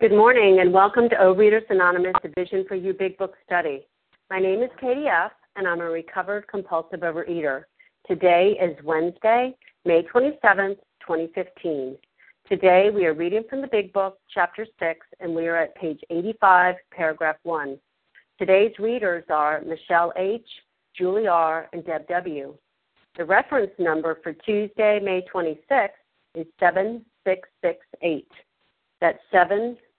Good morning and welcome to Overeaters Anonymous, a Vision for You Big Book study. My name is Katie F., and I'm a recovered compulsive overeater. Today is Wednesday, May 27th, 2015. Today we are reading from the Big Book, Chapter 6, and we are at page 85, paragraph 1. Today's readers are Michelle H., Julie R., and Deb W. The reference number for Tuesday, May 26th is 7668. That's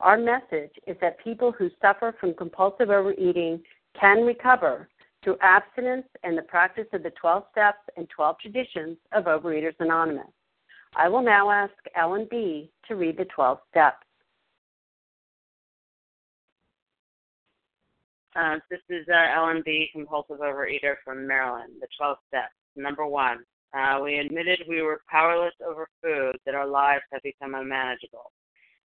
our message is that people who suffer from compulsive overeating can recover through abstinence and the practice of the 12 steps and 12 traditions of Overeaters Anonymous. I will now ask Ellen B. to read the 12 steps. Uh, this is uh, Ellen B., compulsive overeater from Maryland. The 12 steps. Number one, uh, we admitted we were powerless over food, that our lives had become unmanageable.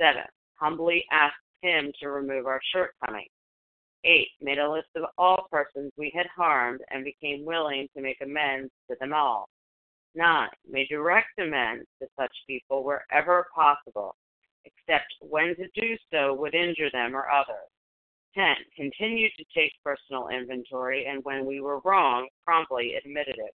7. Humbly asked him to remove our shortcomings. 8. Made a list of all persons we had harmed and became willing to make amends to them all. 9. Made direct amends to such people wherever possible, except when to do so would injure them or others. 10. Continued to take personal inventory and when we were wrong, promptly admitted it.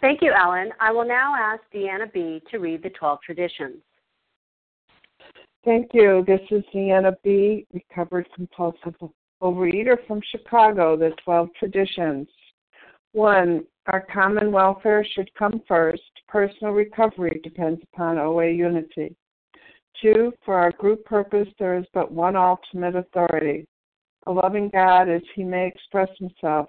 Thank you, Ellen. I will now ask Deanna B. to read the 12 traditions. Thank you. This is Deanna B., recovered compulsive overeater from Chicago, the 12 traditions. One, our common welfare should come first. Personal recovery depends upon OA unity. Two, for our group purpose, there is but one ultimate authority a loving God as he may express himself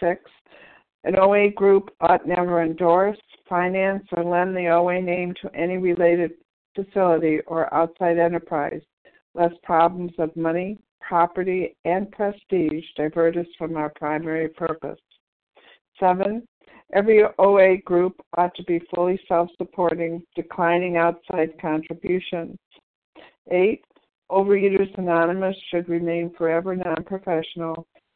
Six, an OA group ought never endorse, finance, or lend the OA name to any related facility or outside enterprise, lest problems of money, property, and prestige divert us from our primary purpose. Seven, every OA group ought to be fully self supporting, declining outside contributions. Eight, Overeaters Anonymous should remain forever non professional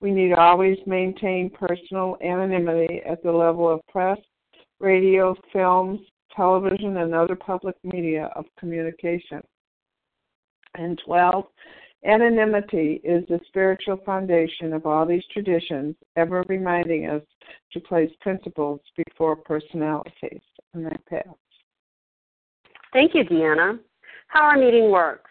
We need to always maintain personal anonymity at the level of press, radio, films, television, and other public media of communication. And 12. Anonymity is the spiritual foundation of all these traditions, ever reminding us to place principles before personalities. And that pass. Thank you, Deanna. How our meeting works.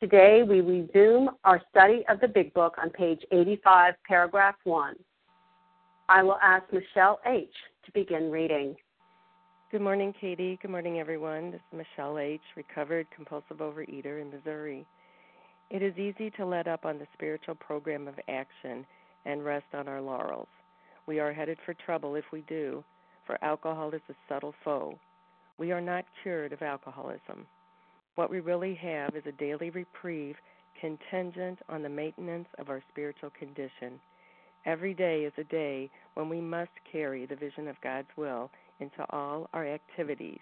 Today we resume our study of the Big Book on page 85, paragraph 1. I will ask Michelle H. to begin reading. Good morning, Katie. Good morning, everyone. This is Michelle H., recovered compulsive overeater in Missouri. It is easy to let up on the spiritual program of action and rest on our laurels. We are headed for trouble if we do, for alcohol is a subtle foe. We are not cured of alcoholism. What we really have is a daily reprieve contingent on the maintenance of our spiritual condition. Every day is a day when we must carry the vision of God's will into all our activities.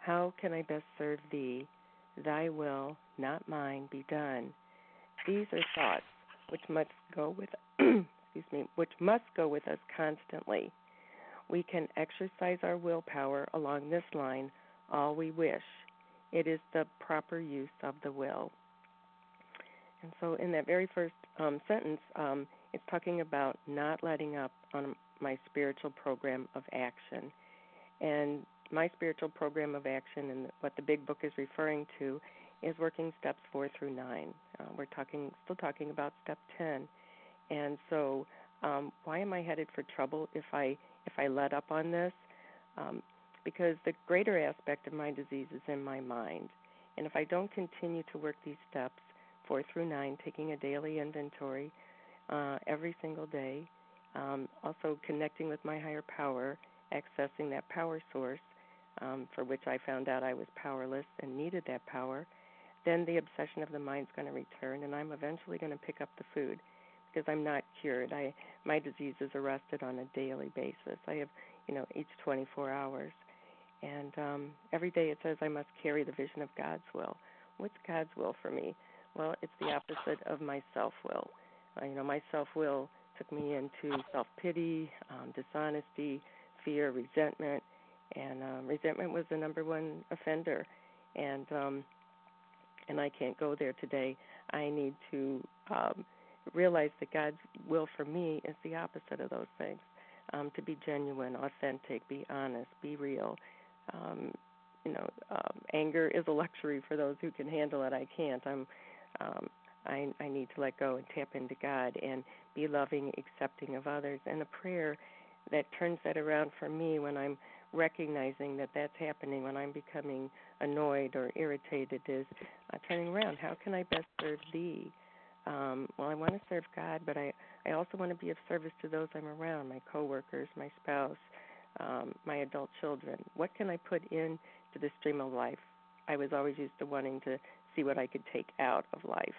How can I best serve thee? Thy will, not mine, be done. These are thoughts which must go with excuse me, which must go with us constantly we can exercise our willpower along this line all we wish. It is the proper use of the will. And so, in that very first um, sentence, um, it's talking about not letting up on my spiritual program of action. And my spiritual program of action, and what the Big Book is referring to, is working steps four through nine. Uh, we're talking, still talking about step ten. And so, um, why am I headed for trouble if I if I let up on this, um, because the greater aspect of my disease is in my mind. And if I don't continue to work these steps, four through nine, taking a daily inventory uh, every single day, um, also connecting with my higher power, accessing that power source um, for which I found out I was powerless and needed that power, then the obsession of the mind is going to return, and I'm eventually going to pick up the food because I'm not cured. I my disease is arrested on a daily basis. I have, you know, each 24 hours, and um, every day it says I must carry the vision of God's will. What's God's will for me? Well, it's the opposite of my self will. Uh, you know, my self will took me into self pity, um, dishonesty, fear, resentment, and um, resentment was the number one offender. And um, and I can't go there today. I need to um, realize that God's will for me is the opposite of those things. Um, to be genuine, authentic, be honest, be real. Um, you know, um, anger is a luxury for those who can handle it. I can't. I'm. Um, I, I need to let go and tap into God and be loving, accepting of others, and a prayer that turns that around for me when I'm recognizing that that's happening, when I'm becoming annoyed or irritated, is uh, turning around. How can I best serve Thee? um, well, I want to serve God, but I, I also want to be of service to those I'm around, my coworkers, my spouse, um, my adult children. What can I put into the stream of life? I was always used to wanting to see what I could take out of life.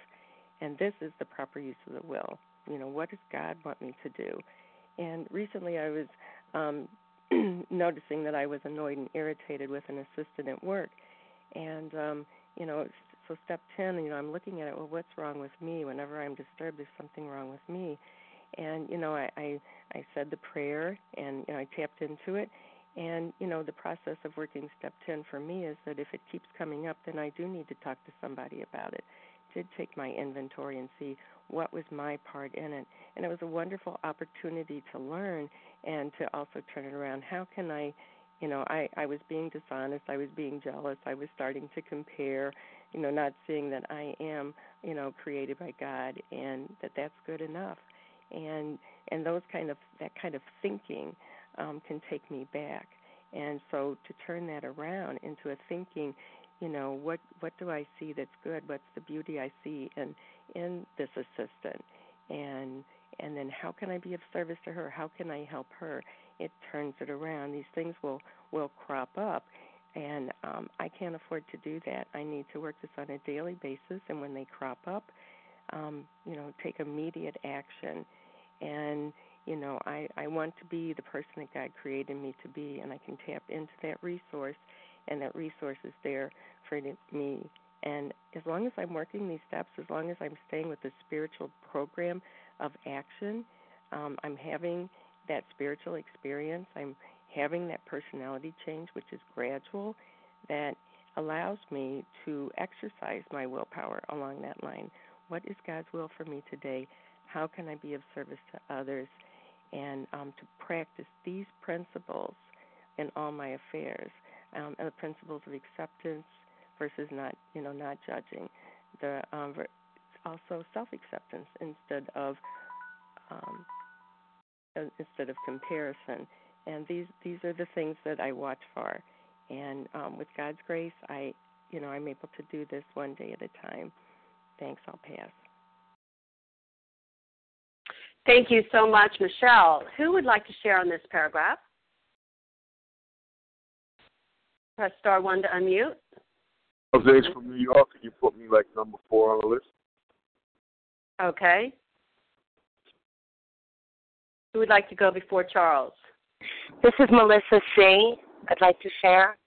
And this is the proper use of the will. You know, what does God want me to do? And recently I was um, noticing that I was annoyed and irritated with an assistant at work. And, um, you know, so step 10, you know, I'm looking at it, well, what's wrong with me? Whenever I'm disturbed, there's something wrong with me. And, you know, I, I, I said the prayer and, you know, I tapped into it. And, you know, the process of working step 10 for me is that if it keeps coming up, then I do need to talk to somebody about it, Did take my inventory and see what was my part in it. And it was a wonderful opportunity to learn and to also turn it around. How can I, you know, I, I was being dishonest, I was being jealous, I was starting to compare, you know, not seeing that I am, you know, created by God and that that's good enough. And and those kind of that kind of thinking um, can take me back. And so to turn that around into a thinking, you know, what what do I see that's good? What's the beauty I see in in this assistant? And and then how can I be of service to her? How can I help her? It turns it around. These things will will crop up, and um, I can't afford to do that. I need to work this on a daily basis, and when they crop up, um, you know, take immediate action. And you know i i want to be the person that god created me to be and i can tap into that resource and that resource is there for me. And as long as i'm working these steps as long as i'm staying with the spiritual program of action um, i'm having that spiritual experience. I'm having that personality change which is gradual that allows me to exercise my willpower along that line. What is god's will for me today how can i be of service to others and um, to practice these principles in all my affairs, um, and the principles of acceptance versus not, you know, not judging. The um, also self-acceptance instead of um, instead of comparison. And these these are the things that I watch for. And um, with God's grace, I, you know, I'm able to do this one day at a time. Thanks. I'll pass. Thank you so much, Michelle. Who would like to share on this paragraph? Press star one to unmute. Jose's from New York. Can you put me like number four on the list? Okay. Who would like to go before Charles? This is Melissa C. I'd like to share.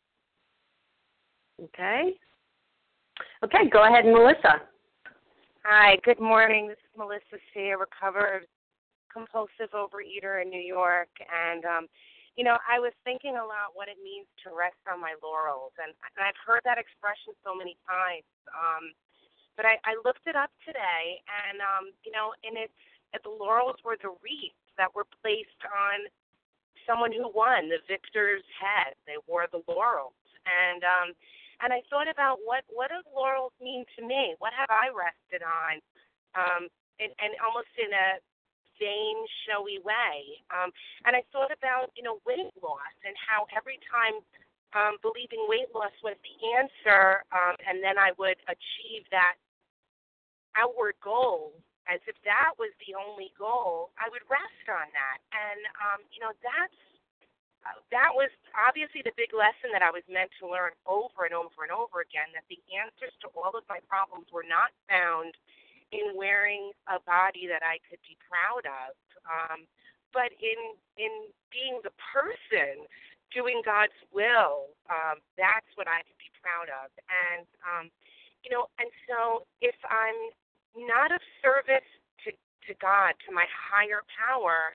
Okay. Okay, go ahead, Melissa. Hi, good morning. This is Melissa C., a recovered compulsive overeater in New York, and um, you know, I was thinking a lot what it means to rest on my laurels, and, and I've heard that expression so many times. Um, but I, I looked it up today, and um, you know, and it's the laurels were the wreaths that were placed on someone who won, the victor's head. They wore the laurels, and um, and I thought about what what do laurels mean to me? What have I rested on? Um, and, and almost in a vain, showy way. Um, and I thought about, you know, weight loss and how every time um, believing weight loss was the answer, um, and then I would achieve that outward goal as if that was the only goal, I would rest on that. And, um, you know, that's uh, that was obviously the big lesson that I was meant to learn over and over and over again that the answers to all of my problems were not found in wearing a body that I could be proud of, um, but in in being the person doing God's will. Um, that's what I could be proud of, and um, you know, and so if I'm not of service to to God, to my higher power,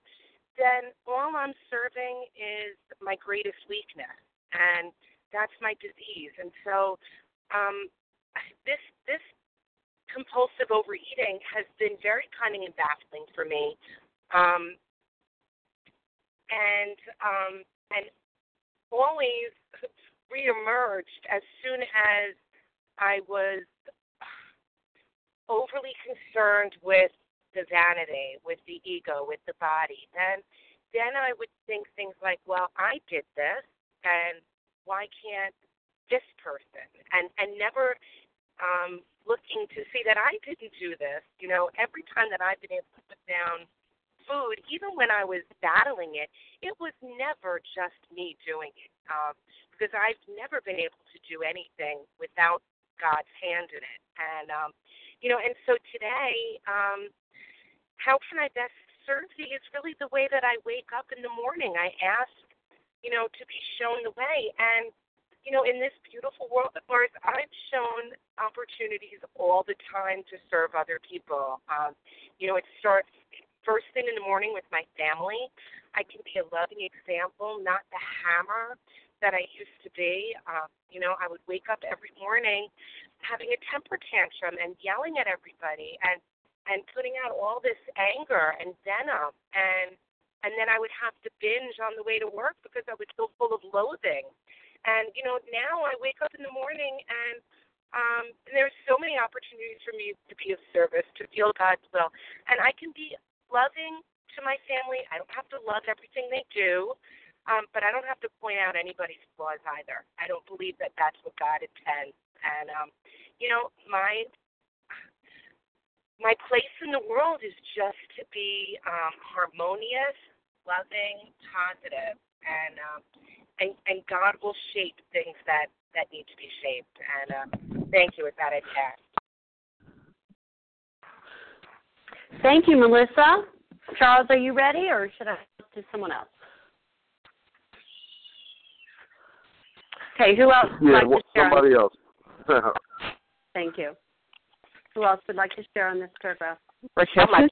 then all I'm serving is my greatest weakness, and that's my disease. And so, um, this this compulsive overeating has been very cunning and baffling for me. Um, and um, and always reemerged as soon as I was overly concerned with the vanity, with the ego, with the body. Then then I would think things like, well, I did this and why can't this person? And and never um, looking to see that I didn't do this. You know, every time that I've been able to put down food, even when I was battling it, it was never just me doing it. Um, because I've never been able to do anything without God's hand in it. And um, you know, and so today, um, how can I best serve thee is really the way that I wake up in the morning. I ask, you know, to be shown the way. And you know, in this beautiful world of ours, I've shown opportunities all the time to serve other people. Um, you know, it starts first thing in the morning with my family. I can be a loving example, not the hammer that I used to be. Um, you know, I would wake up every morning having a temper tantrum and yelling at everybody and and putting out all this anger and venom and and then I would have to binge on the way to work because I was so full of loathing. And you know, now I wake up in the morning and um and there's so many opportunities for me to be of service, to feel God's will. And I can be loving to my family. I don't have to love everything they do. Um, but I don't have to point out anybody's flaws either. I don't believe that that's what God intends. And um, you know, my my place in the world is just to be um, harmonious, loving, positive, and um, and and God will shape things that that need to be shaped. And um, thank you. With that, I pass. Thank you, Melissa. Charles, are you ready, or should I go to someone else? Okay, who else would Yeah, like what, to share? somebody else. Thank you. Who else would like to share on this paragraph? Rakefet,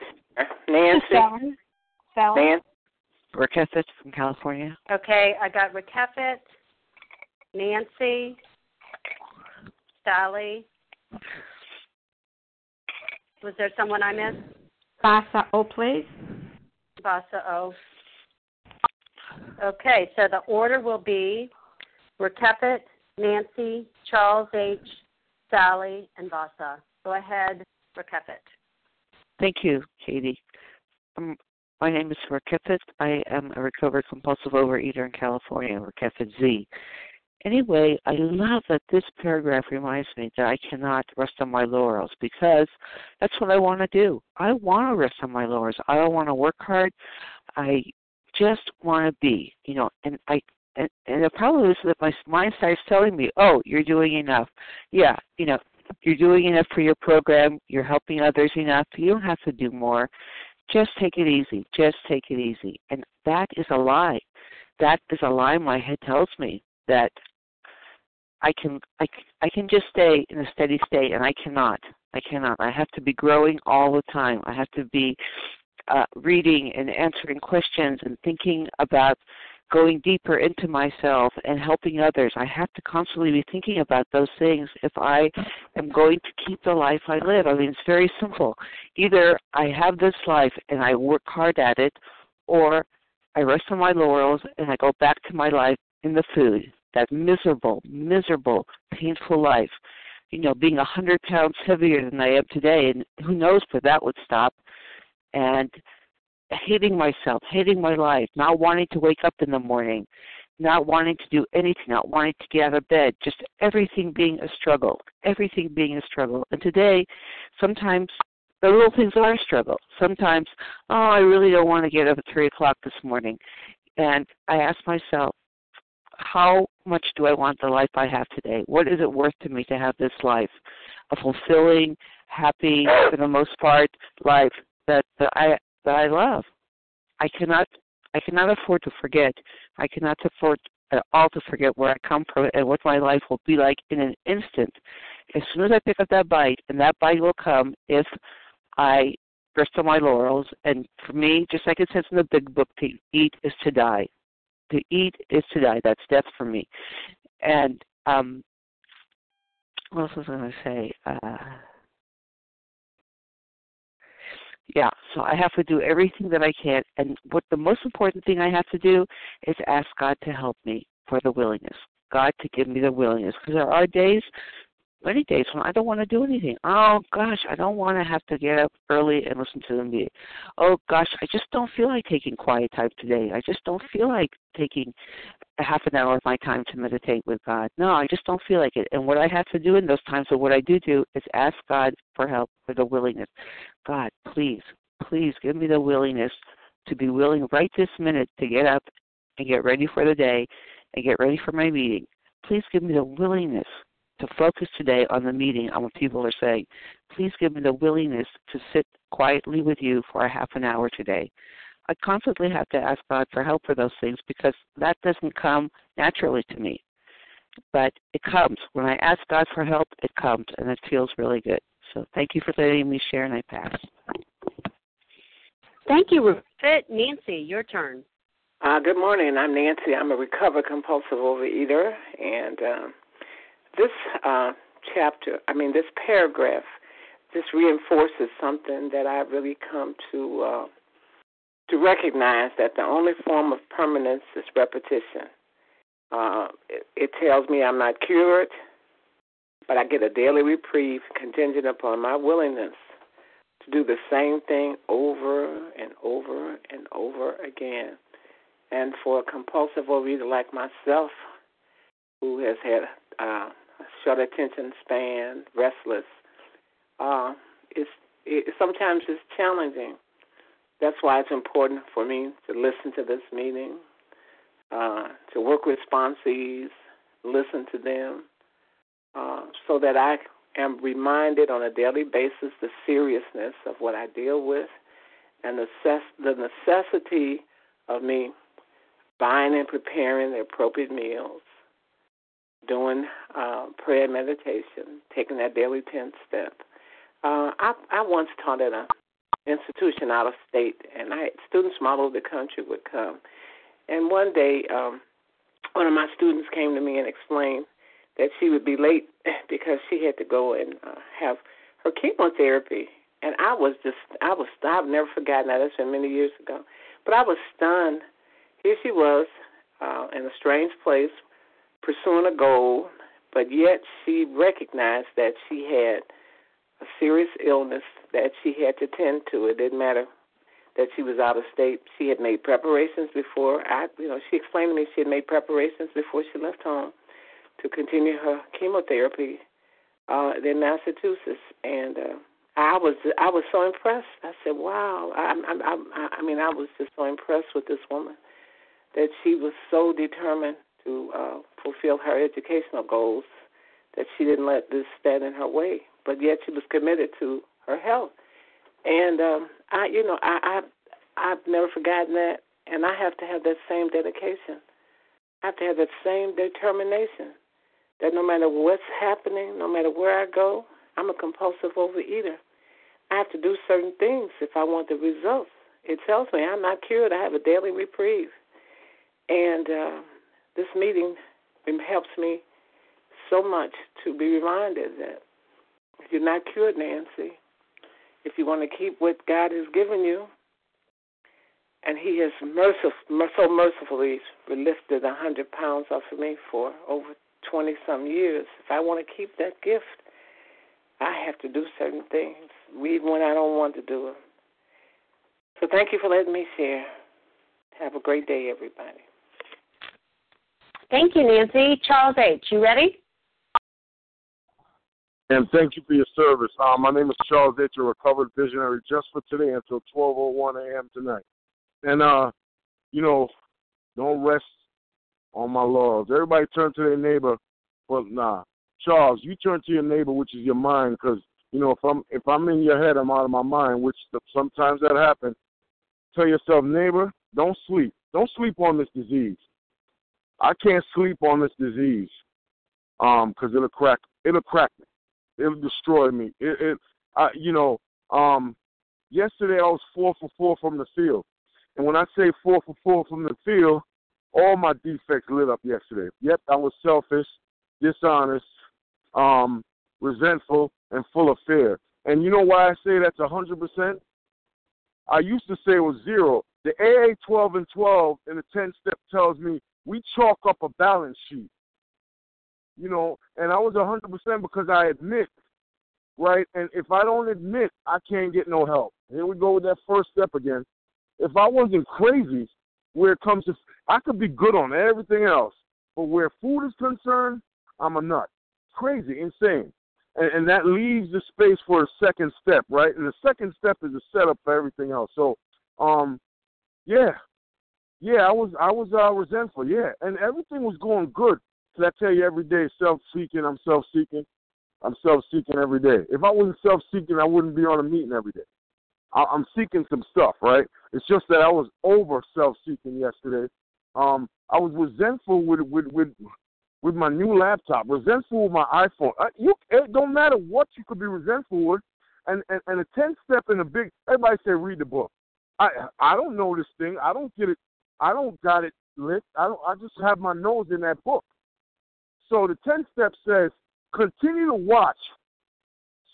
Nancy. Sally. Sally. Nancy. Rakefet from California. Okay, I got Rakefet, Nancy, Sally. Was there someone I missed? Vasa O, please. Vasa O. Okay, so the order will be Rakefet, Nancy, Charles H., Sally, and Vasa. Go ahead, Rakefet. Thank you, Katie. Um, my name is Rakefet. I am a recovered compulsive overeater in California, Rakefet Z. Anyway, I love that this paragraph reminds me that I cannot rest on my laurels because that's what I want to do. I want to rest on my laurels. I don't want to work hard. I just want to be, you know, and I and, and the problem is that my mind starts telling me, "Oh, you're doing enough." Yeah, you know, you're doing enough for your program. You're helping others enough. You don't have to do more. Just take it easy. Just take it easy. And that is a lie. That is a lie my head tells me that I can I, I can just stay in a steady state and I cannot. I cannot. I have to be growing all the time. I have to be uh, reading and answering questions and thinking about going deeper into myself and helping others. I have to constantly be thinking about those things if I am going to keep the life I live. I mean, it's very simple. Either I have this life and I work hard at it, or I rest on my laurels and I go back to my life in the food. That miserable, miserable, painful life. You know, being a hundred pounds heavier than I am today, and who knows where that would stop. And hating myself, hating my life, not wanting to wake up in the morning, not wanting to do anything, not wanting to get out of bed, just everything being a struggle, everything being a struggle. And today, sometimes the little things are a struggle. Sometimes, oh, I really don't want to get up at 3 o'clock this morning. And I ask myself, how much do I want the life I have today? What is it worth to me to have this life? A fulfilling, happy, for the most part, life that, that I that I love. I cannot I cannot afford to forget. I cannot afford at all to forget where I come from and what my life will be like in an instant. As soon as I pick up that bite, and that bite will come if I rest on my laurels. And for me, just like it says in the big book, to eat is to die. To eat is to die. That's death for me. And um, what else was I going to say? Uh, yeah, so I have to do everything that I can. And what the most important thing I have to do is ask God to help me for the willingness. God to give me the willingness. Because there are days, many days, when I don't want to do anything. Oh, gosh, I don't want to have to get up early and listen to the meeting. Oh, gosh, I just don't feel like taking quiet time today. I just don't feel like taking a half an hour of my time to meditate with God. No, I just don't feel like it. And what I have to do in those times, or what I do do, is ask God for help, for the willingness. God, please, please give me the willingness to be willing right this minute to get up and get ready for the day and get ready for my meeting. Please give me the willingness to focus today on the meeting, on what people are saying. Please give me the willingness to sit quietly with you for a half an hour today. I constantly have to ask God for help for those things because that doesn't come naturally to me. But it comes. When I ask God for help, it comes, and it feels really good. So thank you for letting me share, and I pass. Thank you, Fit. Nancy, your turn. Uh, good morning. I'm Nancy. I'm a recovered compulsive overeater, and uh, this uh, chapter, I mean, this paragraph, just reinforces something that I've really come to uh, to recognize that the only form of permanence is repetition. Uh, it, it tells me I'm not cured, but I get a daily reprieve contingent upon my willingness to do the same thing over and over and over again. And for a compulsive overeater like myself, who has had uh, short attention span, restless, uh, it's it, sometimes it's challenging. That's why it's important for me to listen to this meeting, uh, to work with sponsees, listen to them, uh, so that I am reminded on a daily basis the seriousness of what I deal with and the, the necessity of me buying and preparing the appropriate meals, doing uh, prayer and meditation, taking that daily 10 step. Uh, I, I once taught at an institution out of state, and I students from all over the country would come. And one day, um, one of my students came to me and explained that she would be late because she had to go and uh, have her chemotherapy. And I was just, I was, I've never forgotten that. That's been many years ago. But I was stunned. Here she was uh, in a strange place, pursuing a goal, but yet she recognized that she had a serious illness that she had to tend to. It didn't matter that she was out of state. She had made preparations before. I, you know, she explained to me she had made preparations before she left home to continue her chemotherapy uh, in Massachusetts, and uh, I was I was so impressed. I said, "Wow!" I, I, I, I mean, I was just so impressed with this woman that she was so determined to uh, fulfill her educational goals that she didn't let this stand in her way, but yet she was committed to her health. And um, I, you know, I, I I've never forgotten that, and I have to have that same dedication. I have to have that same determination that no matter what's happening, no matter where I go, I'm a compulsive overeater. I have to do certain things if I want the results. It tells me I'm not cured. I have a daily reprieve. And uh, this meeting helps me so much to be reminded that if you're not cured, Nancy, if you want to keep what God has given you, and He has mercif- so mercifully lifted a hundred pounds off of me for over 20 some years, if I want to keep that gift, I have to do certain things, even when I don't want to do them. So thank you for letting me share. Have a great day, everybody. Thank you, Nancy. Charles H., you ready? And thank you for your service. Uh, my name is Charles H., a recovered visionary just for today until 12.01 a.m. tonight. And, uh, you know, don't rest on my laurels. Everybody turn to their neighbor, but nah. Charles, you turn to your neighbor, which is your mind, because you know if I'm if I'm in your head, I'm out of my mind, which sometimes that happens. Tell yourself, neighbor, don't sleep. Don't sleep on this disease. I can't sleep on this disease, um, because it'll crack. It'll crack me. It'll destroy me. It, it I, you know, um, yesterday I was four for four from the field, and when I say four for four from the field, all my defects lit up yesterday. Yep, I was selfish, dishonest, um, resentful, and full of fear. And you know why I say that's a hundred percent? I used to say it was zero. The AA 12 and 12 in the 10 step tells me we chalk up a balance sheet. You know, and I was a hundred percent because I admit, right? And if I don't admit, I can't get no help. Here we go with that first step again. If I wasn't crazy, where it comes to I could be good on everything else, but where food is concerned, I'm a nut. Crazy, insane. And, and that leaves the space for a second step, right? And the second step is a setup for everything else. So, um, yeah, yeah, I was I was uh, resentful, yeah, and everything was going good. So I tell you, every day self-seeking. I'm self-seeking. I'm self-seeking every day. If I wasn't self-seeking, I wouldn't be on a meeting every day. I'm seeking some stuff, right? It's just that I was over self-seeking yesterday. Um, I was resentful with with with with my new laptop, resentful with my iPhone. Uh, you, it don't matter what you could be resentful with, and and, and a ten step in a big. Everybody say read the book. I I don't know this thing. I don't get it. I don't got it lit. I don't. I just have my nose in that book. So the ten step says continue to watch.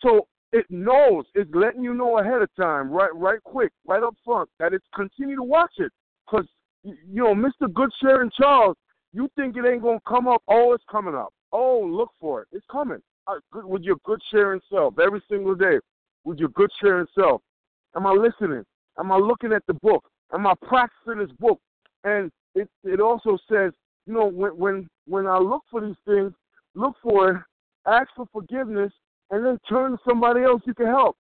So it knows. It's letting you know ahead of time, right, right, quick, right up front, that it's continue to watch it. Cause you know, Mr. Good Sharing Charles, you think it ain't gonna come up? Oh, it's coming up. Oh, look for it. It's coming. Uh, with your good sharing self every single day. With your good sharing self. Am I listening? Am I looking at the book? Am I practicing this book? And it it also says, you know, when when when I look for these things, look for it, ask for forgiveness, and then turn to somebody else you can help.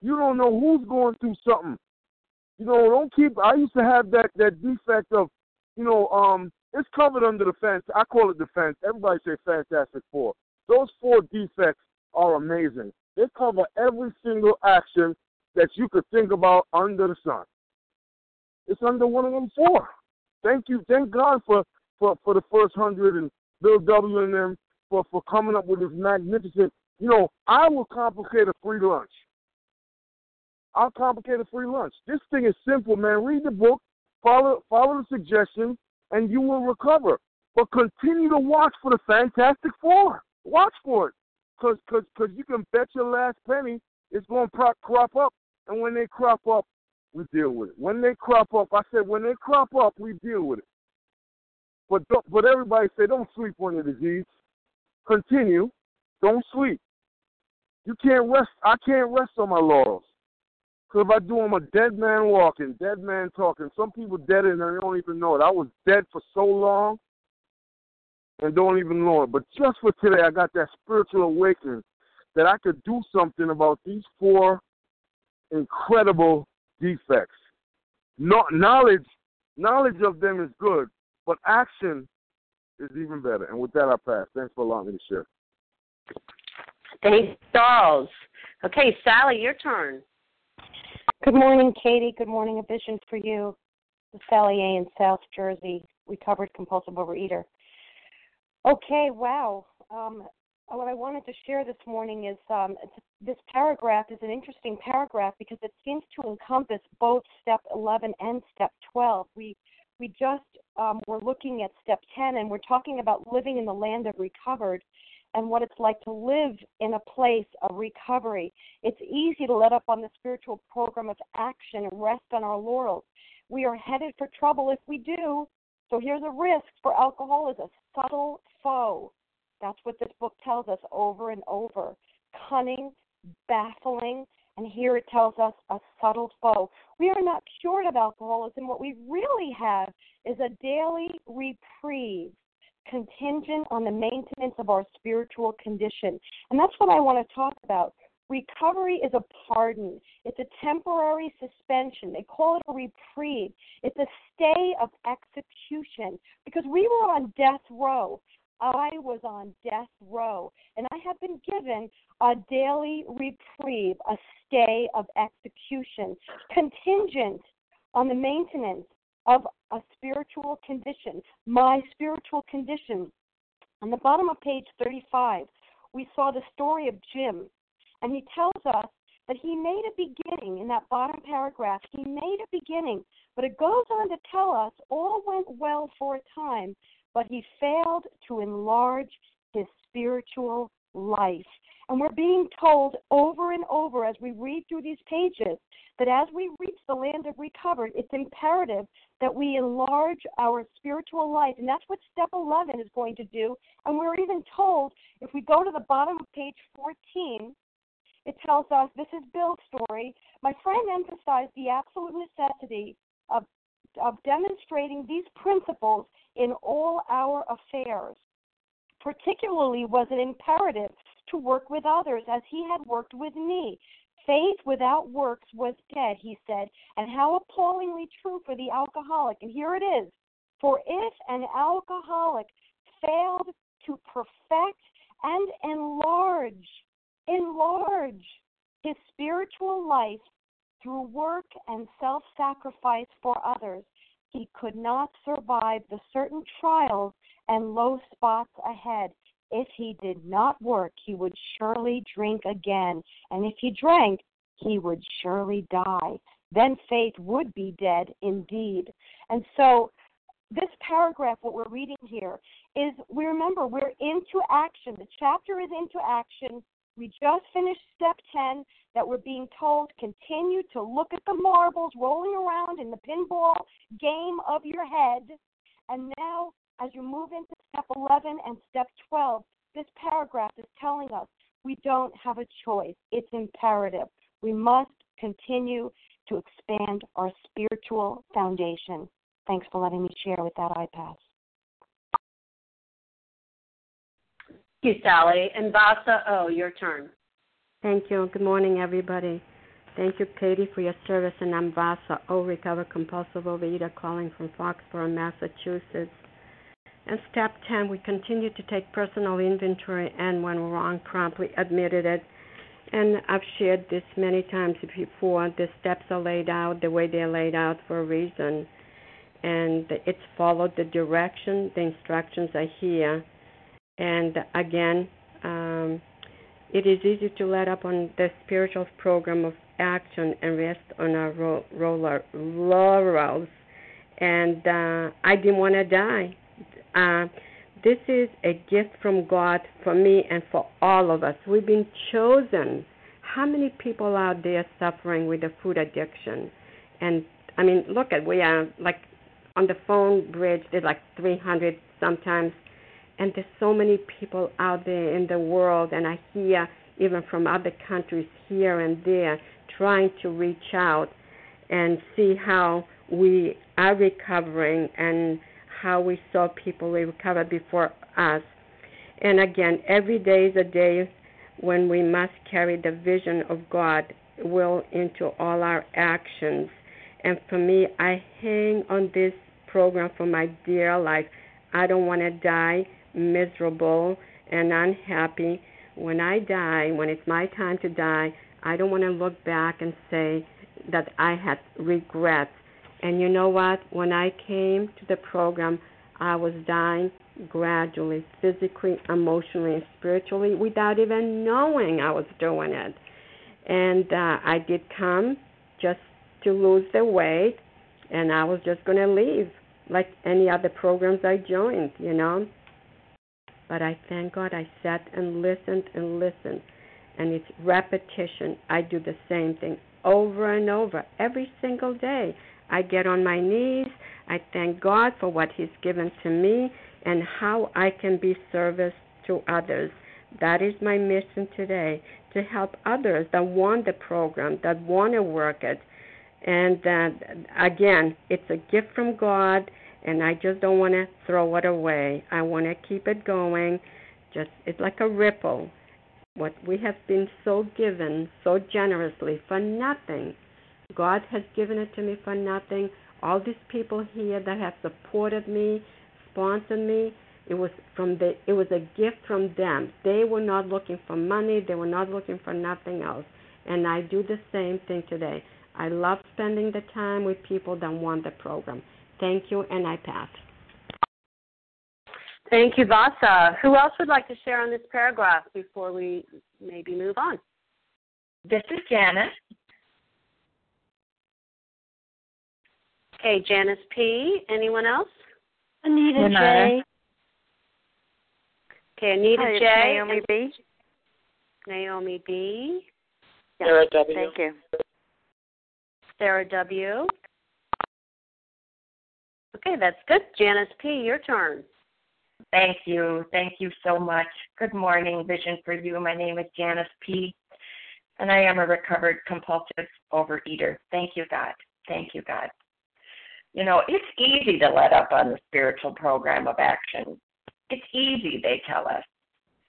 You don't know who's going through something. You know, don't keep. I used to have that that defect of, you know, um, it's covered under the fence. I call it the fence. Everybody say Fantastic Four. Those four defects are amazing. They cover every single action that you could think about under the sun. It's under one of them four. Thank you, thank God for for for the first hundred and Bill W and them for for coming up with this magnificent. You know, I will complicate a free lunch. I'll complicate a free lunch. This thing is simple, man. Read the book, follow follow the suggestions, and you will recover. But continue to watch for the Fantastic Four. Watch for it, cause cause cause you can bet your last penny it's going to crop up, and when they crop up, we deal with it. When they crop up, I said when they crop up, we deal with it. But but everybody say don't sleep on your disease. Continue. Don't sleep. You can't rest. I can't rest on my laurels. Because if I do, I'm a dead man walking, dead man talking. Some people dead and they don't even know it. I was dead for so long and don't even know it. But just for today, I got that spiritual awakening that I could do something about these four incredible defects. No, knowledge, knowledge of them is good, but action is even better. And with that, I pass. Thanks for allowing me to share. Thanks, Charles. Okay, Sally, your turn. Good morning, Katie. Good morning, A Vision for You. The Sally A. in South Jersey, recovered compulsive overeater. Okay, wow. Um, what I wanted to share this morning is um, this paragraph is an interesting paragraph because it seems to encompass both step 11 and step 12. We we just um, were looking at step 10 and we're talking about living in the land of recovered and what it's like to live in a place of recovery. It's easy to let up on the spiritual program of action and rest on our laurels. We are headed for trouble if we do. So here's a risk for alcohol is a subtle foe. That's what this book tells us over and over. Cunning, baffling, and here it tells us a subtle foe. We are not cured of alcoholism. What we really have is a daily reprieve contingent on the maintenance of our spiritual condition. And that's what I want to talk about. Recovery is a pardon. It's a temporary suspension. They call it a reprieve. It's a stay of execution because we were on death row. I was on death row, and I have been given a daily reprieve, a stay of execution, contingent on the maintenance of a spiritual condition, my spiritual condition. On the bottom of page 35, we saw the story of Jim, and he tells us that he made a beginning in that bottom paragraph. He made a beginning, but it goes on to tell us all went well for a time, but he failed to enlarge his spiritual life. And we're being told over and over as we read through these pages that as we reach the land of recovered, it's imperative that we enlarge our spiritual life. And that's what step 11 is going to do. And we're even told, if we go to the bottom of page 14, it tells us this is Bill's story. My friend emphasized the absolute necessity of, of demonstrating these principles in all our affairs. Particularly was it imperative to work with others as he had worked with me. Faith without works was dead, he said, and how appallingly true for the alcoholic. And here it is For if an alcoholic failed to perfect and enlarge, enlarge his spiritual life through work and self sacrifice for others, he could not survive the certain trials and low spots ahead. If he did not work, he would surely drink again, and if he drank, he would surely die. then faith would be dead indeed. And so, this paragraph, what we're reading here, is we remember we're into action. The chapter is into action. We just finished step 10 that we're being told continue to look at the marbles rolling around in the pinball game of your head. And now, as you move into step 11 and step 12, this paragraph is telling us we don't have a choice. It's imperative. We must continue to expand our spiritual foundation. Thanks for letting me share with that I you, Sally. And Vasa, oh, your turn. Thank you. Good morning, everybody. Thank you, Katie, for your service. And I'm Vasa O, recovered compulsive overeater, calling from Foxborough, Massachusetts. And step 10, we continue to take personal inventory and, when wrong, promptly admitted it. And I've shared this many times before. The steps are laid out the way they're laid out for a reason. And it's followed the direction, the instructions are here. And again, um, it is easy to let up on the spiritual program of action and rest on our ro- roller, laurels. And uh, I didn't want to die. Uh, this is a gift from God for me and for all of us. We've been chosen. How many people out there suffering with a food addiction? And I mean, look at we are like on the phone bridge. There's like 300 sometimes, and there's so many people out there in the world. And I hear even from other countries here and there trying to reach out and see how we are recovering and how we saw people recover before us. And again, every day is a day when we must carry the vision of God will into all our actions. And for me, I hang on this program for my dear life. I don't want to die miserable and unhappy. When I die, when it's my time to die, I don't want to look back and say that I had regrets and you know what? When I came to the program, I was dying gradually, physically, emotionally, and spiritually, without even knowing I was doing it. And uh, I did come just to lose the weight, and I was just going to leave, like any other programs I joined, you know. But I thank God I sat and listened and listened. And it's repetition. I do the same thing over and over every single day. I get on my knees. I thank God for what He's given to me and how I can be service to others. That is my mission today to help others that want the program, that want to work it. And that, again, it's a gift from God, and I just don't want to throw it away. I want to keep it going. Just it's like a ripple. What we have been so given so generously for nothing God has given it to me for nothing. All these people here that have supported me, sponsored me, it was from the it was a gift from them. They were not looking for money, they were not looking for nothing else. And I do the same thing today. I love spending the time with people that want the program. Thank you, and I pass. Thank you, Vasa. Who else would like to share on this paragraph before we maybe move on? This is Janice. Okay, Janice P. Anyone else? Anita J. Okay, Anita Hi, J. Naomi and B. Naomi B. Sarah W. Thank you. Sarah W. Okay, that's good. Janice P. Your turn. Thank you. Thank you so much. Good morning, Vision for You. My name is Janice P. And I am a recovered compulsive overeater. Thank you, God. Thank you, God. You know, it's easy to let up on the spiritual program of action. It's easy, they tell us.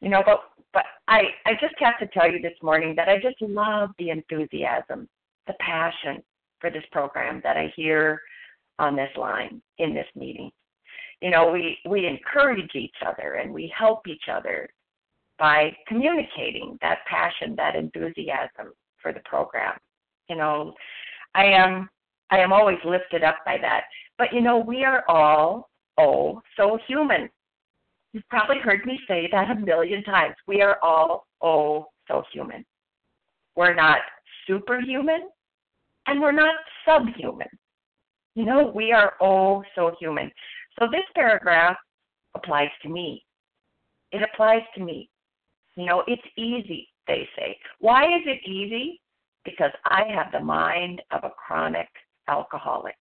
You know, but but I I just have to tell you this morning that I just love the enthusiasm, the passion for this program that I hear on this line in this meeting. You know, we we encourage each other and we help each other by communicating that passion, that enthusiasm for the program. You know, I am I am always lifted up by that. But you know, we are all, oh, so human. You've probably heard me say that a million times. We are all, oh, so human. We're not superhuman, And we're not subhuman. You know, we are oh so human. So this paragraph applies to me. It applies to me. You know, it's easy, they say. Why is it easy? Because I have the mind of a chronic alcoholic,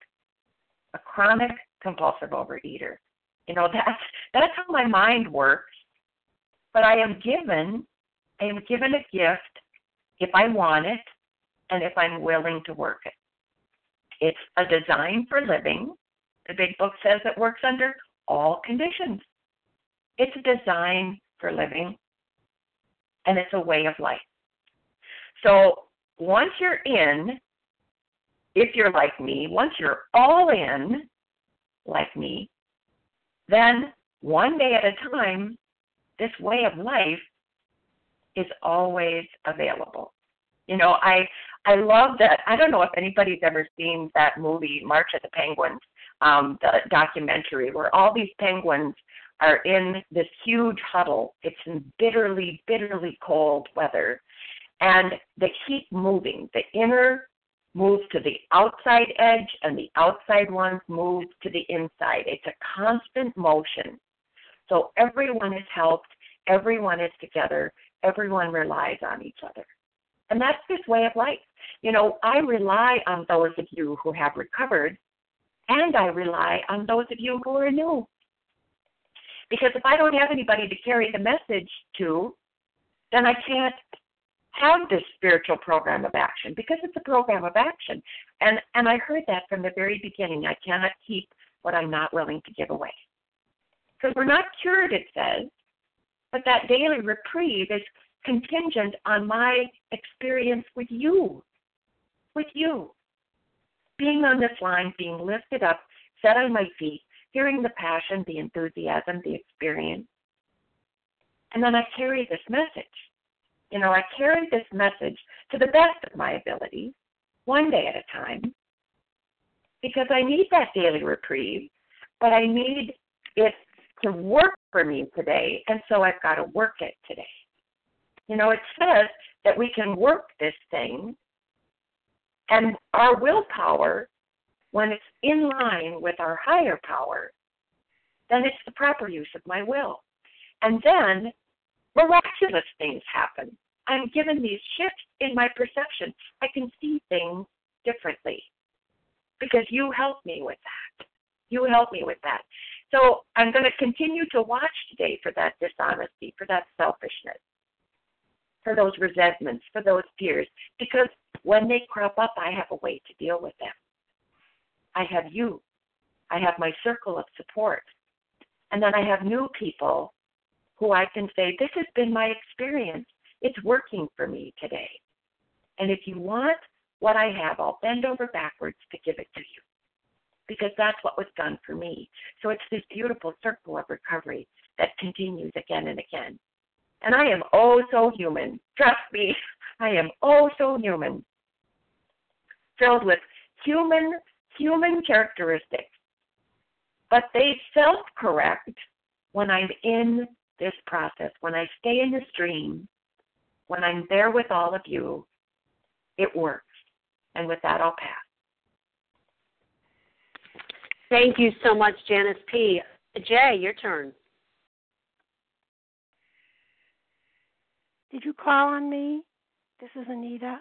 a chronic compulsive overeater. You know, that's that's how my mind works. But I am given I am given a gift if I want it and if I'm willing to work it. It's a design for living. The big book says it works under all conditions. It's a design for living and it's a way of life. So once you're in, if you're like me, once you're all in, like me, then one day at a time, this way of life is always available. You know, I I love that. I don't know if anybody's ever seen that movie March of the Penguins, um, the documentary where all these penguins are in this huge huddle. It's in bitterly, bitterly cold weather, and they keep moving. The inner moves to the outside edge, and the outside ones move to the inside. It's a constant motion. So everyone is helped, everyone is together, everyone relies on each other. And that's this way of life. You know, I rely on those of you who have recovered, and I rely on those of you who are new. Because if I don't have anybody to carry the message to, then I can't have this spiritual program of action because it's a program of action. And and I heard that from the very beginning. I cannot keep what I'm not willing to give away. Because we're not cured, it says, but that daily reprieve is contingent on my experience with you. With you. Being on this line, being lifted up, set on my feet, hearing the passion, the enthusiasm, the experience. And then I carry this message. You know, I carry this message to the best of my ability, one day at a time, because I need that daily reprieve, but I need it to work for me today, and so I've got to work it today. You know, it says that we can work this thing, and our willpower, when it's in line with our higher power, then it's the proper use of my will. And then miraculous things happen. I'm given these shifts in my perception. I can see things differently because you help me with that. You help me with that. So I'm going to continue to watch today for that dishonesty, for that selfishness, for those resentments, for those fears, because when they crop up, I have a way to deal with them. I have you. I have my circle of support. And then I have new people who I can say, This has been my experience. It's working for me today. And if you want what I have, I'll bend over backwards to give it to you because that's what was done for me. So it's this beautiful circle of recovery that continues again and again. And I am oh so human. Trust me, I am oh so human. Filled with human human characteristics. But they self correct when I'm in this process, when I stay in the stream, when I'm there with all of you, it works. And with that, I'll pass. Thank you so much, Janice P. Jay, your turn. Did you call on me? This is Anita.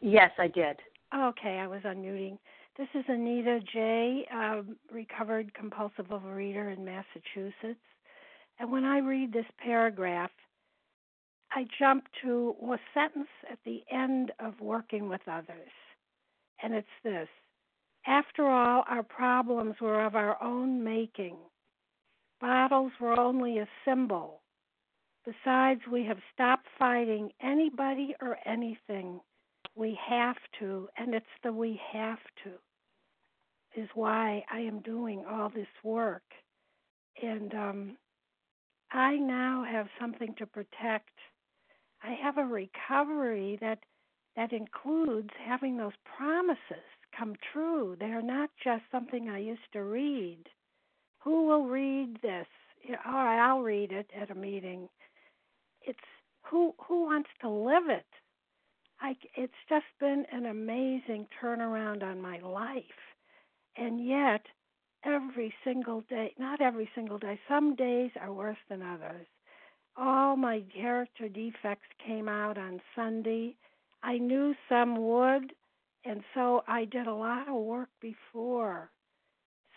Yes, I did. Okay, I was unmuting. This is Anita J., um, recovered compulsive overeater in Massachusetts. And when I read this paragraph, I jump to a sentence at the end of working with others. And it's this after all, our problems were of our own making. Bottles were only a symbol. Besides, we have stopped fighting anybody or anything. We have to, and it's the we have to, is why I am doing all this work. And um, I now have something to protect. I have a recovery that that includes having those promises come true. They are not just something I used to read. Who will read this? All right, I'll read it at a meeting. It's who who wants to live it. I, it's just been an amazing turnaround on my life. And yet, every single day, not every single day, some days are worse than others. All my character defects came out on Sunday. I knew some would, and so I did a lot of work before.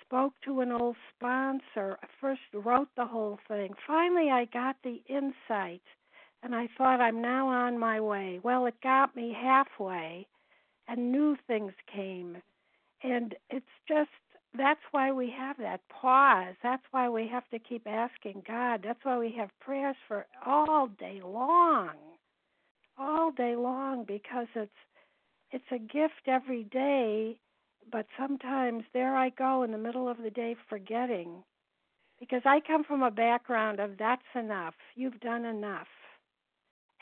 Spoke to an old sponsor. First wrote the whole thing. Finally, I got the insight and I thought I'm now on my way. Well, it got me halfway, and new things came. And it's just that's why we have that pause. That's why we have to keep asking God. That's why we have prayers for all day long. All day long because it's it's a gift every day, but sometimes there I go in the middle of the day forgetting. Because I come from a background of that's enough. You've done enough.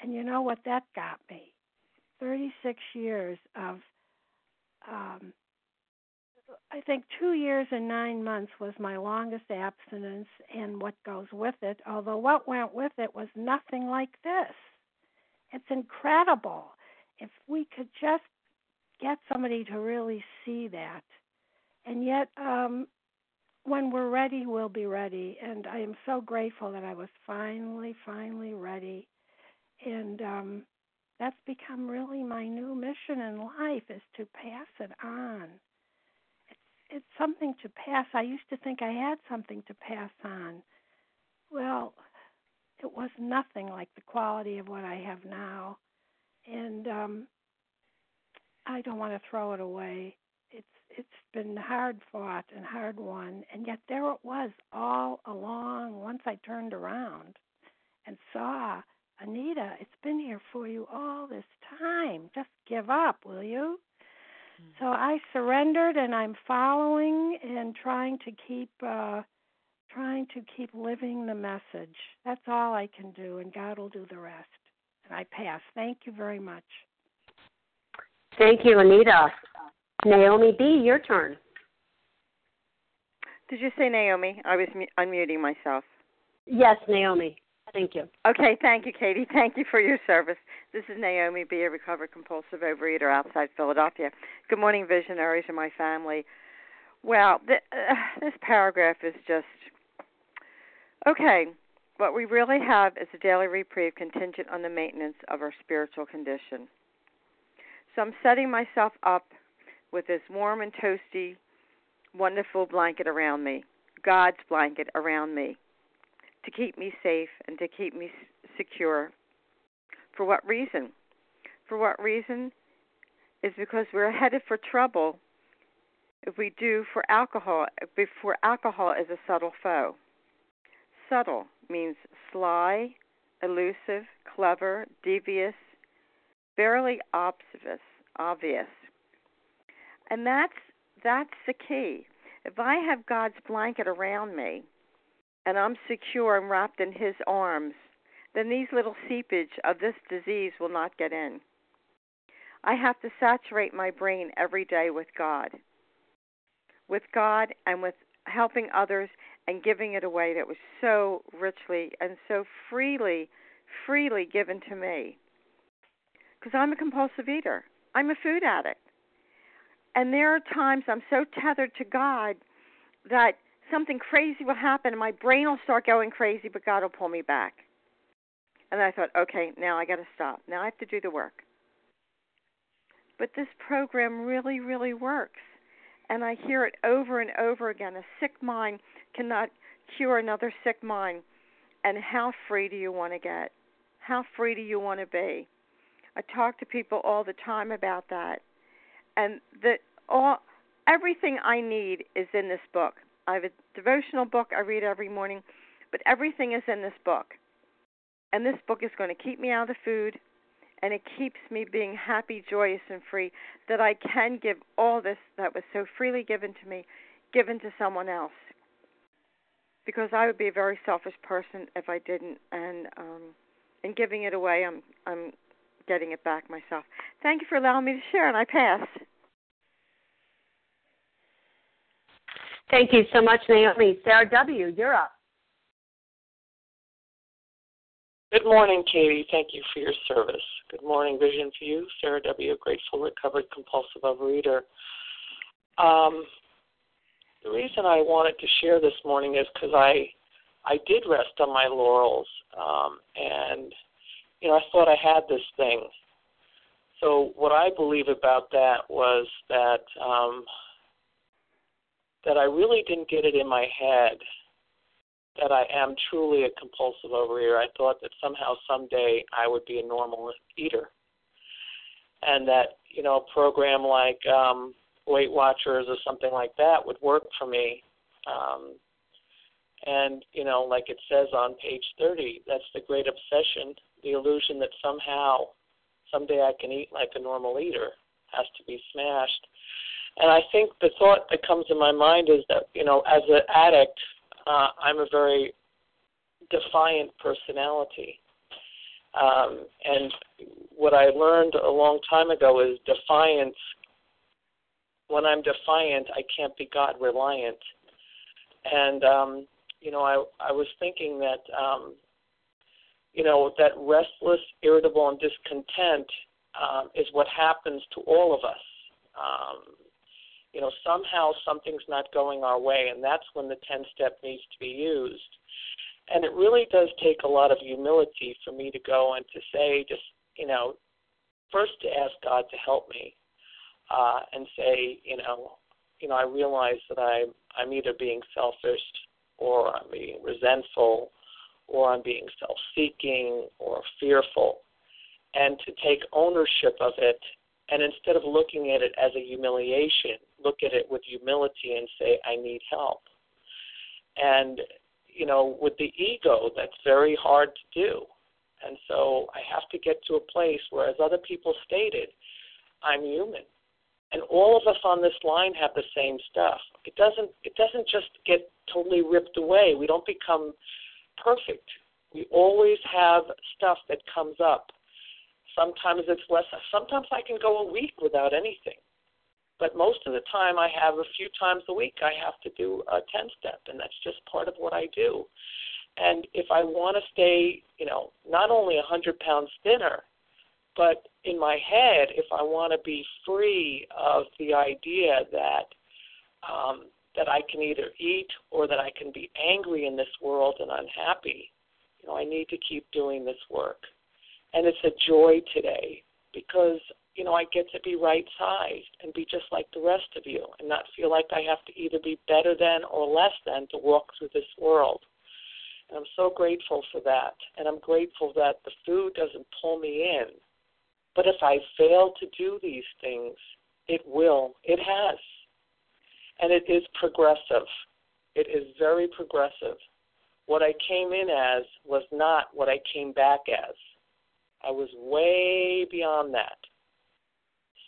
And you know what that got me? 36 years of, um, I think two years and nine months was my longest abstinence, and what goes with it, although what went with it was nothing like this. It's incredible. If we could just get somebody to really see that. And yet, um, when we're ready, we'll be ready. And I am so grateful that I was finally, finally ready and um that's become really my new mission in life is to pass it on. It's it's something to pass. I used to think i had something to pass on. Well it was nothing like the quality of what i have now and um i don't want to throw it away. It's it's been hard fought and hard won and yet there it was all along once i turned around and saw Anita, it's been here for you all this time. Just give up, will you? Mm-hmm. So I surrendered and I'm following and trying to keep uh trying to keep living the message. That's all I can do and God will do the rest. And I pass. Thank you very much. Thank you, Anita. Naomi B, your turn. Did you say Naomi? I was mu- unmuting myself. Yes, Naomi. Thank you. Okay, thank you, Katie. Thank you for your service. This is Naomi B., a recovered compulsive overeater outside Philadelphia. Good morning, visionaries and my family. Well, th- uh, this paragraph is just okay. What we really have is a daily reprieve contingent on the maintenance of our spiritual condition. So I'm setting myself up with this warm and toasty, wonderful blanket around me, God's blanket around me to keep me safe and to keep me secure. For what reason? For what reason? Is because we're headed for trouble if we do for alcohol, before alcohol is a subtle foe. Subtle means sly, elusive, clever, devious, barely obvious, obvious. And that's that's the key. If I have God's blanket around me, and I'm secure and wrapped in His arms, then these little seepage of this disease will not get in. I have to saturate my brain every day with God, with God and with helping others and giving it away that was so richly and so freely, freely given to me. Because I'm a compulsive eater, I'm a food addict. And there are times I'm so tethered to God that something crazy will happen and my brain will start going crazy, but God will pull me back. And I thought, okay, now I got to stop. Now I have to do the work. But this program really, really works. And I hear it over and over again. A sick mind cannot cure another sick mind. And how free do you want to get? How free do you want to be? I talk to people all the time about that. And that all everything I need is in this book. I have a devotional book I read every morning, but everything is in this book. And this book is going to keep me out of food, and it keeps me being happy, joyous, and free that I can give all this that was so freely given to me, given to someone else. Because I would be a very selfish person if I didn't, and um, in giving it away, I'm I'm getting it back myself. Thank you for allowing me to share, and I pass. Thank you so much, Naomi. Sarah W., you're up. Good morning, Katie. Thank you for your service. Good morning, Vision for You. Sarah W., grateful, recovered, compulsive overeater. Um, the reason I wanted to share this morning is because I I did rest on my laurels, um, and you know I thought I had this thing. So what I believe about that was that um, that I really didn't get it in my head that I am truly a compulsive overeater. I thought that somehow someday I would be a normal eater, and that you know a program like um, Weight Watchers or something like that would work for me. Um, and you know, like it says on page 30, that's the great obsession, the illusion that somehow someday I can eat like a normal eater has to be smashed. And I think the thought that comes in my mind is that you know, as an addict uh, I'm a very defiant personality. Um, and what I learned a long time ago is defiance. When I'm defiant, I can't be God reliant. And um, you know, I I was thinking that um, you know that restless, irritable, and discontent um, is what happens to all of us. Um, you know, somehow something's not going our way, and that's when the 10 step needs to be used. And it really does take a lot of humility for me to go and to say, just, you know, first to ask God to help me uh, and say, you know, you know, I realize that I'm, I'm either being selfish or I'm being resentful or I'm being self seeking or fearful. And to take ownership of it and instead of looking at it as a humiliation, look at it with humility and say, I need help. And, you know, with the ego, that's very hard to do. And so I have to get to a place where, as other people stated, I'm human. And all of us on this line have the same stuff. It doesn't it doesn't just get totally ripped away. We don't become perfect. We always have stuff that comes up Sometimes it's less. Sometimes I can go a week without anything. But most of the time, I have a few times a week I have to do a 10 step, and that's just part of what I do. And if I want to stay, you know, not only a 100 pounds thinner, but in my head, if I want to be free of the idea that um, that I can either eat or that I can be angry in this world and unhappy, you know, I need to keep doing this work and it's a joy today because you know I get to be right sized and be just like the rest of you and not feel like I have to either be better than or less than to walk through this world. And I'm so grateful for that. And I'm grateful that the food doesn't pull me in. But if I fail to do these things, it will. It has. And it is progressive. It is very progressive. What I came in as was not what I came back as. I was way beyond that.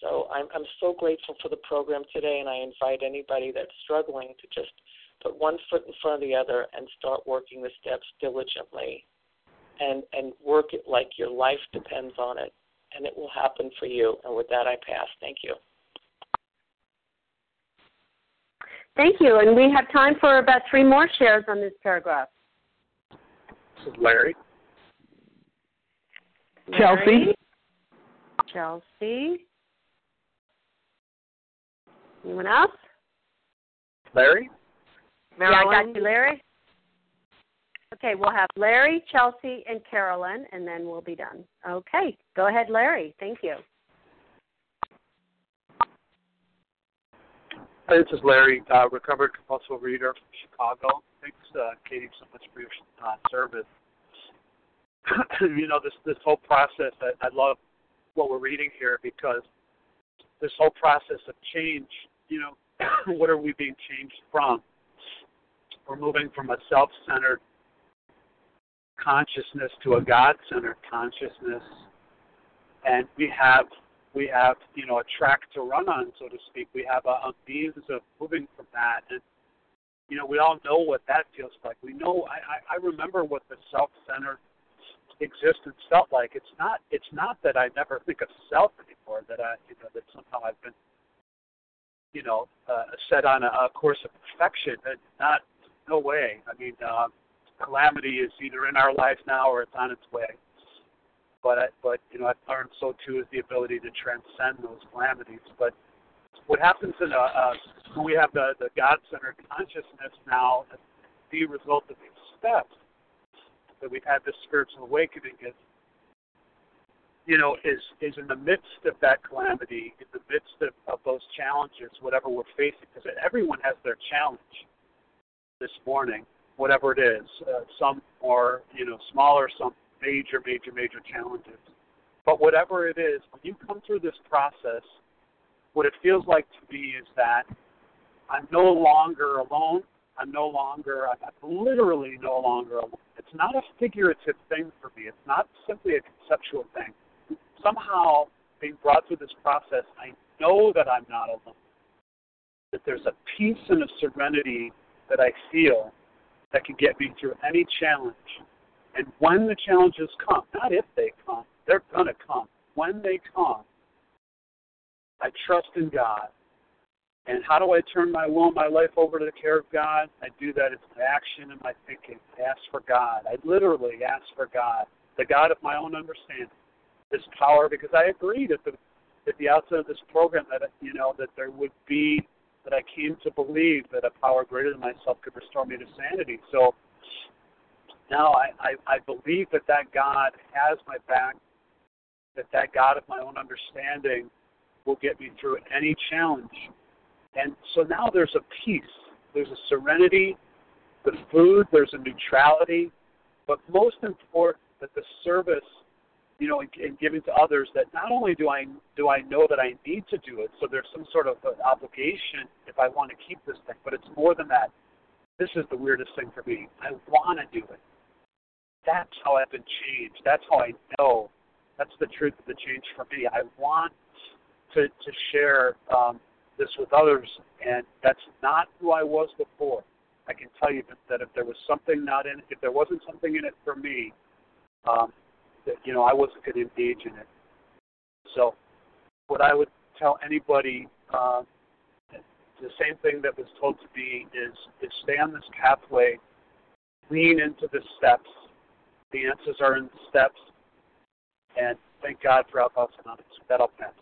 So I'm, I'm so grateful for the program today, and I invite anybody that's struggling to just put one foot in front of the other and start working the steps diligently and, and work it like your life depends on it, and it will happen for you. And with that, I pass. Thank you. Thank you. And we have time for about three more shares on this paragraph. This is Larry. Chelsea. Chelsea. Anyone else? Larry? Marilyn? Yeah, I got you, Larry. Okay, we'll have Larry, Chelsea, and Carolyn, and then we'll be done. Okay, go ahead, Larry. Thank you. Hi, this is Larry, uh, recovered compulsive reader from Chicago. Thanks, uh, Katie, so much for your uh, service. you know this this whole process. I, I love what we're reading here because this whole process of change. You know, what are we being changed from? We're moving from a self-centered consciousness to a God-centered consciousness, and we have we have you know a track to run on, so to speak. We have a, a means of moving from that, and you know we all know what that feels like. We know I I, I remember what the self-centered existence felt like. It's not it's not that I never think of self anymore. That I you know that somehow I've been you know uh, set on a, a course of perfection. Not no way. I mean, uh, calamity is either in our life now or it's on its way. But but you know, I've learned so too is the ability to transcend those calamities. But what happens in a, uh, when we have the the God-centered consciousness now, the result of these steps that we've had this spiritual awakening is you know, is is in the midst of that calamity, in the midst of, of those challenges, whatever we're facing, because everyone has their challenge this morning, whatever it is. Uh, some are, you know, smaller, some major, major, major challenges. But whatever it is, when you come through this process, what it feels like to me is that I'm no longer alone. I'm no longer, I'm literally no longer alone. It's not a figurative thing for me. It's not simply a conceptual thing somehow being brought through this process, I know that I'm not alone. That there's a peace and a serenity that I feel that can get me through any challenge. And when the challenges come, not if they come, they're going to come. When they come, I trust in God. And how do I turn my will, my life over to the care of God? I do that in my action and my thinking. I ask for God. I literally ask for God, the God of my own understanding this power because I agreed at the at the outset of this program that you know that there would be that I came to believe that a power greater than myself could restore me to sanity. So now I, I, I believe that that God has my back, that that God of my own understanding will get me through any challenge. And so now there's a peace, there's a serenity, the food, there's a neutrality, but most important that the service you know, and, and giving to others that not only do I do I know that I need to do it, so there's some sort of obligation if I want to keep this thing, but it's more than that. This is the weirdest thing for me. I want to do it. That's how I've been changed. That's how I know. That's the truth of the change for me. I want to to share um, this with others, and that's not who I was before. I can tell you that, that if there was something not in, if there wasn't something in it for me, um, that you know I wasn't going to engage in it. So, what I would tell anybody, uh, the same thing that was told to me is is stay on this pathway, lean into the steps. The answers are in the steps, and thank God for Alcoholics Anonymous. That'll pass.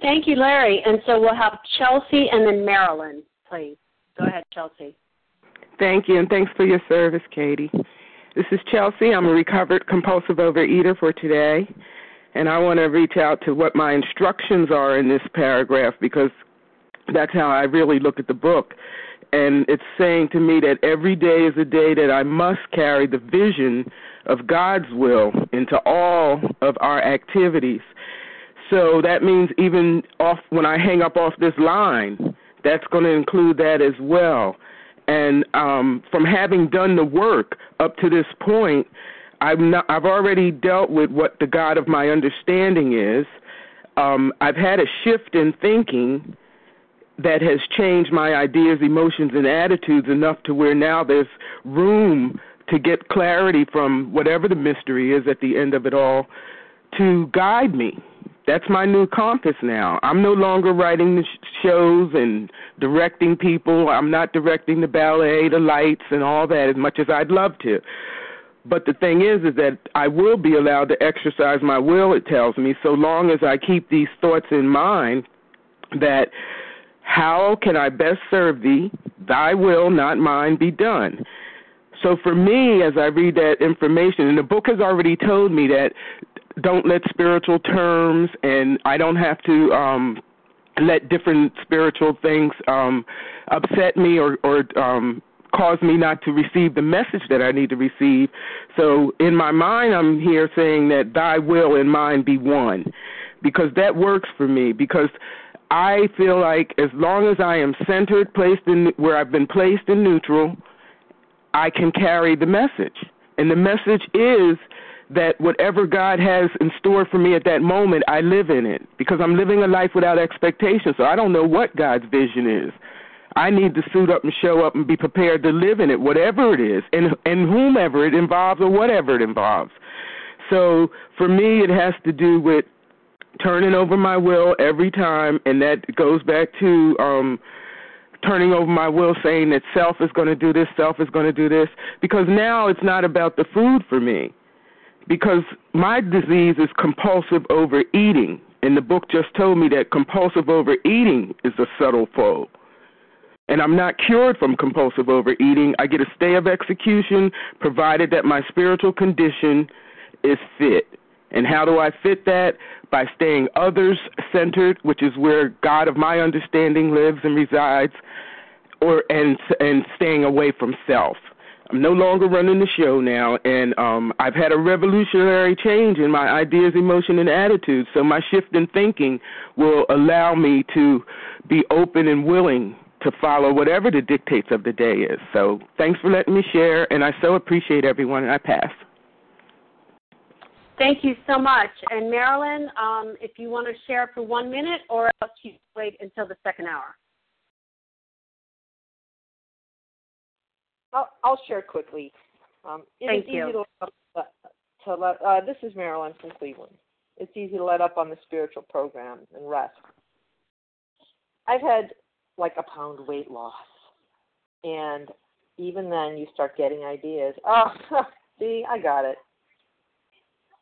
Thank you, Larry. And so we'll have Chelsea and then Marilyn, please. Go ahead, Chelsea. Thank you, and thanks for your service, Katie. This is Chelsea. I'm a recovered compulsive overeater for today. And I want to reach out to what my instructions are in this paragraph because that's how I really look at the book. And it's saying to me that every day is a day that I must carry the vision of God's will into all of our activities. So that means even off when I hang up off this line, that's going to include that as well. And um, from having done the work up to this point, I've not, I've already dealt with what the God of my understanding is. Um, I've had a shift in thinking that has changed my ideas, emotions, and attitudes enough to where now there's room to get clarity from whatever the mystery is at the end of it all to guide me that's my new compass now. I'm no longer writing the sh- shows and directing people. I'm not directing the ballet, the lights, and all that as much as I'd love to. But the thing is, is that I will be allowed to exercise my will. It tells me, so long as I keep these thoughts in mind, that how can I best serve thee? Thy will, not mine, be done. So for me, as I read that information, and the book has already told me that don't let spiritual terms and I don't have to um let different spiritual things um upset me or or um cause me not to receive the message that I need to receive. So in my mind I'm here saying that thy will and mine be one because that works for me because I feel like as long as I am centered, placed in where I've been placed in neutral, I can carry the message. And the message is that whatever God has in store for me at that moment, I live in it because I'm living a life without expectation. So I don't know what God's vision is. I need to suit up and show up and be prepared to live in it, whatever it is, and and whomever it involves or whatever it involves. So for me, it has to do with turning over my will every time, and that goes back to um, turning over my will saying that self is going to do this, self is going to do this, because now it's not about the food for me. Because my disease is compulsive overeating, and the book just told me that compulsive overeating is a subtle foe. And I'm not cured from compulsive overeating. I get a stay of execution provided that my spiritual condition is fit. And how do I fit that? By staying others centered, which is where God of my understanding lives and resides, or and and staying away from self. I'm no longer running the show now, and um, I've had a revolutionary change in my ideas, emotion, and attitudes. So my shift in thinking will allow me to be open and willing to follow whatever the dictates of the day is. So thanks for letting me share, and I so appreciate everyone. And I pass. Thank you so much. And Marilyn, um, if you want to share for one minute, or else you wait until the second hour. I'll, I'll share quickly. Um, Thank you. Easy to, to let, uh, this is Marilyn from Cleveland. It's easy to let up on the spiritual program and rest. I've had like a pound weight loss, and even then you start getting ideas. Oh, see, I got it.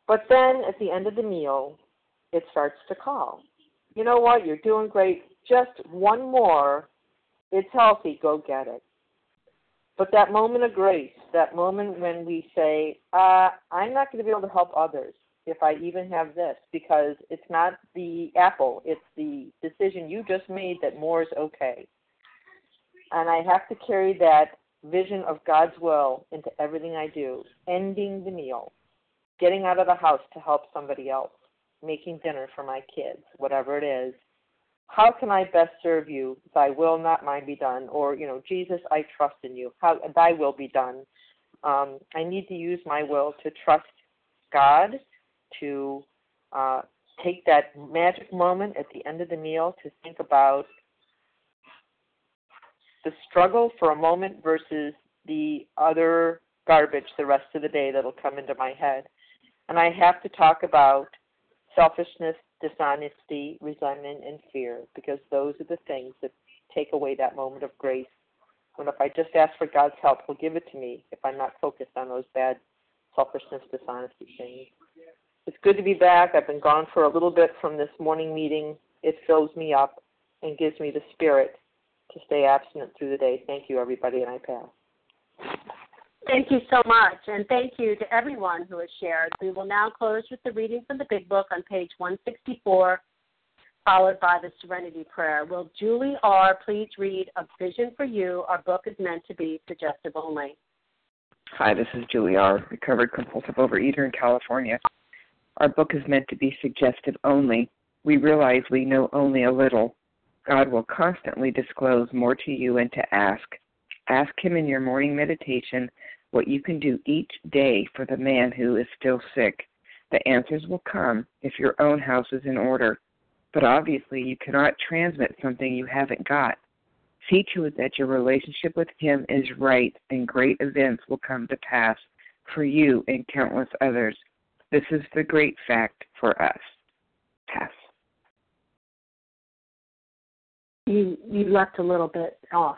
But then at the end of the meal, it starts to call. You know what? You're doing great. Just one more. It's healthy. Go get it. But that moment of grace, that moment when we say, uh, I'm not going to be able to help others if I even have this, because it's not the apple, it's the decision you just made that more is okay. And I have to carry that vision of God's will into everything I do, ending the meal, getting out of the house to help somebody else, making dinner for my kids, whatever it is. How can I best serve you? Thy will, not mine, be done. Or, you know, Jesus, I trust in you. How thy will be done. Um, I need to use my will to trust God, to uh, take that magic moment at the end of the meal to think about the struggle for a moment versus the other garbage the rest of the day that'll come into my head. And I have to talk about selfishness, dishonesty, resentment, and fear because those are the things that take away that moment of grace. When if I just ask for God's help, He'll give it to me if I'm not focused on those bad selfishness, dishonesty things. It's good to be back. I've been gone for a little bit from this morning meeting. It fills me up and gives me the spirit to stay abstinent through the day. Thank you, everybody, and I pass. Thank you so much, and thank you to everyone who has shared. We will now close with the reading from the Big Book on page 164, followed by the Serenity Prayer. Will Julie R. please read A Vision for You? Our book is meant to be suggestive only. Hi, this is Julie R., recovered compulsive overeater in California. Our book is meant to be suggestive only. We realize we know only a little. God will constantly disclose more to you and to ask. Ask Him in your morning meditation what you can do each day for the man who is still sick. The answers will come if your own house is in order. But obviously, you cannot transmit something you haven't got. See to it that your relationship with Him is right, and great events will come to pass for you and countless others. This is the great fact for us. Pass. You you left a little bit off.